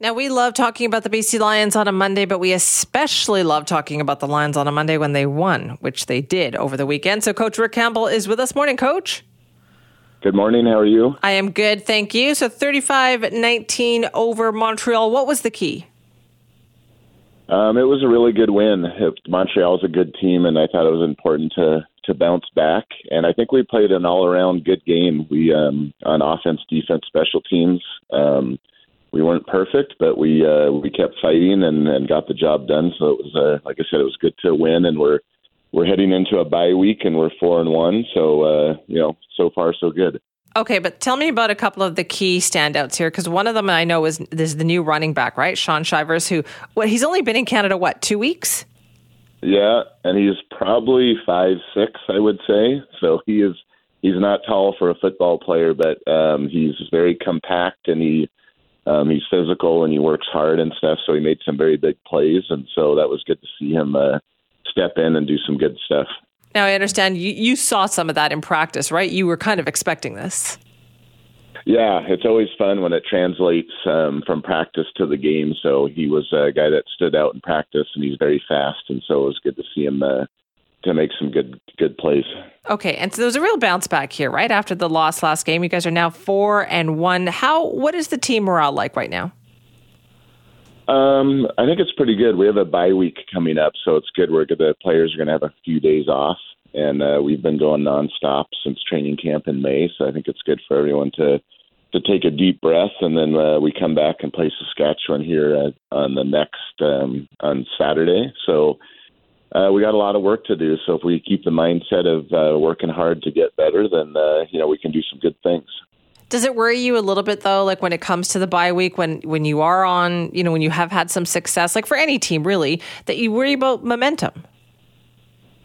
Now, we love talking about the BC Lions on a Monday, but we especially love talking about the Lions on a Monday when they won, which they did over the weekend. So, Coach Rick Campbell is with us. Morning, Coach. Good morning. How are you? I am good. Thank you. So, 35 19 over Montreal. What was the key? Um, it was a really good win. Montreal is a good team, and I thought it was important to to bounce back. And I think we played an all around good game. We um, on offense, defense, special teams. Um, we weren't perfect, but we uh, we kept fighting and, and got the job done. So it was, uh, like I said, it was good to win, and we're we're heading into a bye week, and we're four and one. So uh, you know, so far so good. Okay, but tell me about a couple of the key standouts here, because one of them I know is is the new running back, right, Sean Shivers, who what he's only been in Canada what two weeks? Yeah, and he's probably five six, I would say. So he is he's not tall for a football player, but um, he's very compact and he um, he's physical and he works hard and stuff. So he made some very big plays, and so that was good to see him uh, step in and do some good stuff. Now I understand you, you saw some of that in practice, right? You were kind of expecting this. Yeah, it's always fun when it translates um, from practice to the game. So he was a guy that stood out in practice, and he's very fast, and so it was good to see him uh, to make some good good plays. Okay, and so there was a real bounce back here, right after the loss last game. You guys are now four and one. How what is the team morale like right now? Um, I think it's pretty good. We have a bye week coming up, so it's good. We're the players are going to have a few days off, and uh, we've been going nonstop since training camp in May. So I think it's good for everyone to to take a deep breath, and then uh, we come back and play Saskatchewan here uh, on the next um, on Saturday. So uh, we got a lot of work to do. So if we keep the mindset of uh, working hard to get better, then uh, you know we can do some good things. Does it worry you a little bit though, like when it comes to the bye week, when when you are on, you know, when you have had some success, like for any team really, that you worry about momentum?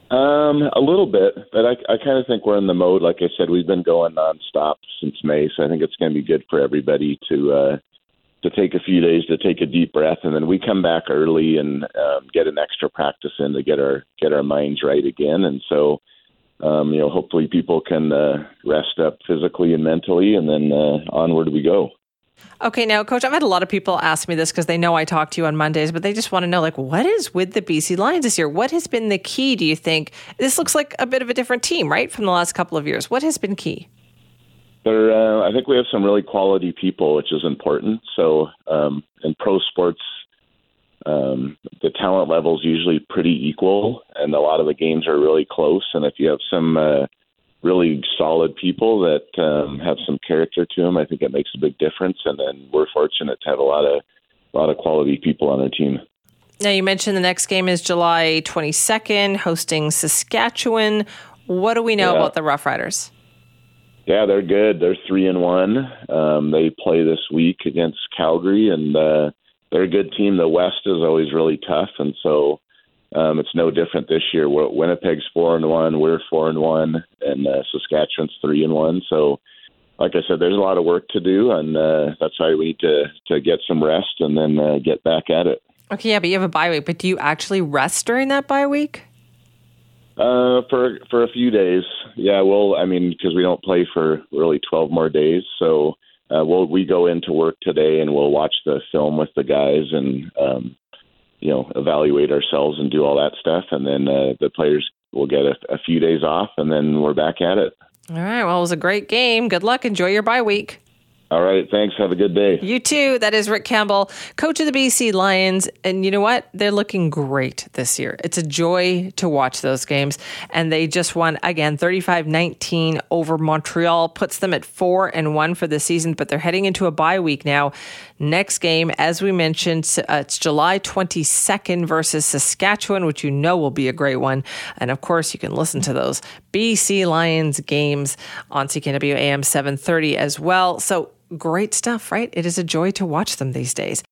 Um, a little bit, but I, I kind of think we're in the mode. Like I said, we've been going nonstop since May, so I think it's going to be good for everybody to uh, to take a few days to take a deep breath, and then we come back early and um, get an extra practice in to get our get our minds right again. And so, um, you know, hopefully people can uh, rest up physically and mentally, and then uh, onward we go. Okay, now, Coach, I've had a lot of people ask me this because they know I talk to you on Mondays, but they just want to know, like, what is with the BC Lions this year? What has been the key? Do you think this looks like a bit of a different team, right, from the last couple of years? What has been key? There, uh, I think we have some really quality people, which is important. So, um, in pro sports, um, the talent level is usually pretty equal, and a lot of the games are really close. And if you have some uh, really solid people that um, have some character to them, I think it makes a big difference. And then we're fortunate to have a lot of a lot of quality people on our team. Now you mentioned the next game is July 22nd, hosting Saskatchewan. What do we know yeah. about the Roughriders? Yeah, they're good. They're three and one. Um, they play this week against Calgary, and uh, they're a good team. The West is always really tough, and so um, it's no different this year. Winnipeg's four and one. We're four and one, and uh, Saskatchewan's three and one. So, like I said, there's a lot of work to do, and uh, that's why we need to to get some rest and then uh, get back at it. Okay, yeah, but you have a bye week. But do you actually rest during that bye week? Uh, for for a few days, yeah. Well, I mean, because we don't play for really twelve more days, so uh, we'll we go into work today and we'll watch the film with the guys and um, you know evaluate ourselves and do all that stuff, and then uh, the players will get a, a few days off, and then we're back at it. All right. Well, it was a great game. Good luck. Enjoy your bye week. All right. Thanks. Have a good day. You too. That is Rick Campbell, coach of the BC Lions. And you know what? They're looking great this year. It's a joy to watch those games. And they just won again 35 19 over Montreal, puts them at four and one for the season. But they're heading into a bye week now. Next game, as we mentioned, uh, it's July 22nd versus Saskatchewan, which you know will be a great one. And of course, you can listen to those BC Lions games on CKNW AM 730 as well. So great stuff, right? It is a joy to watch them these days.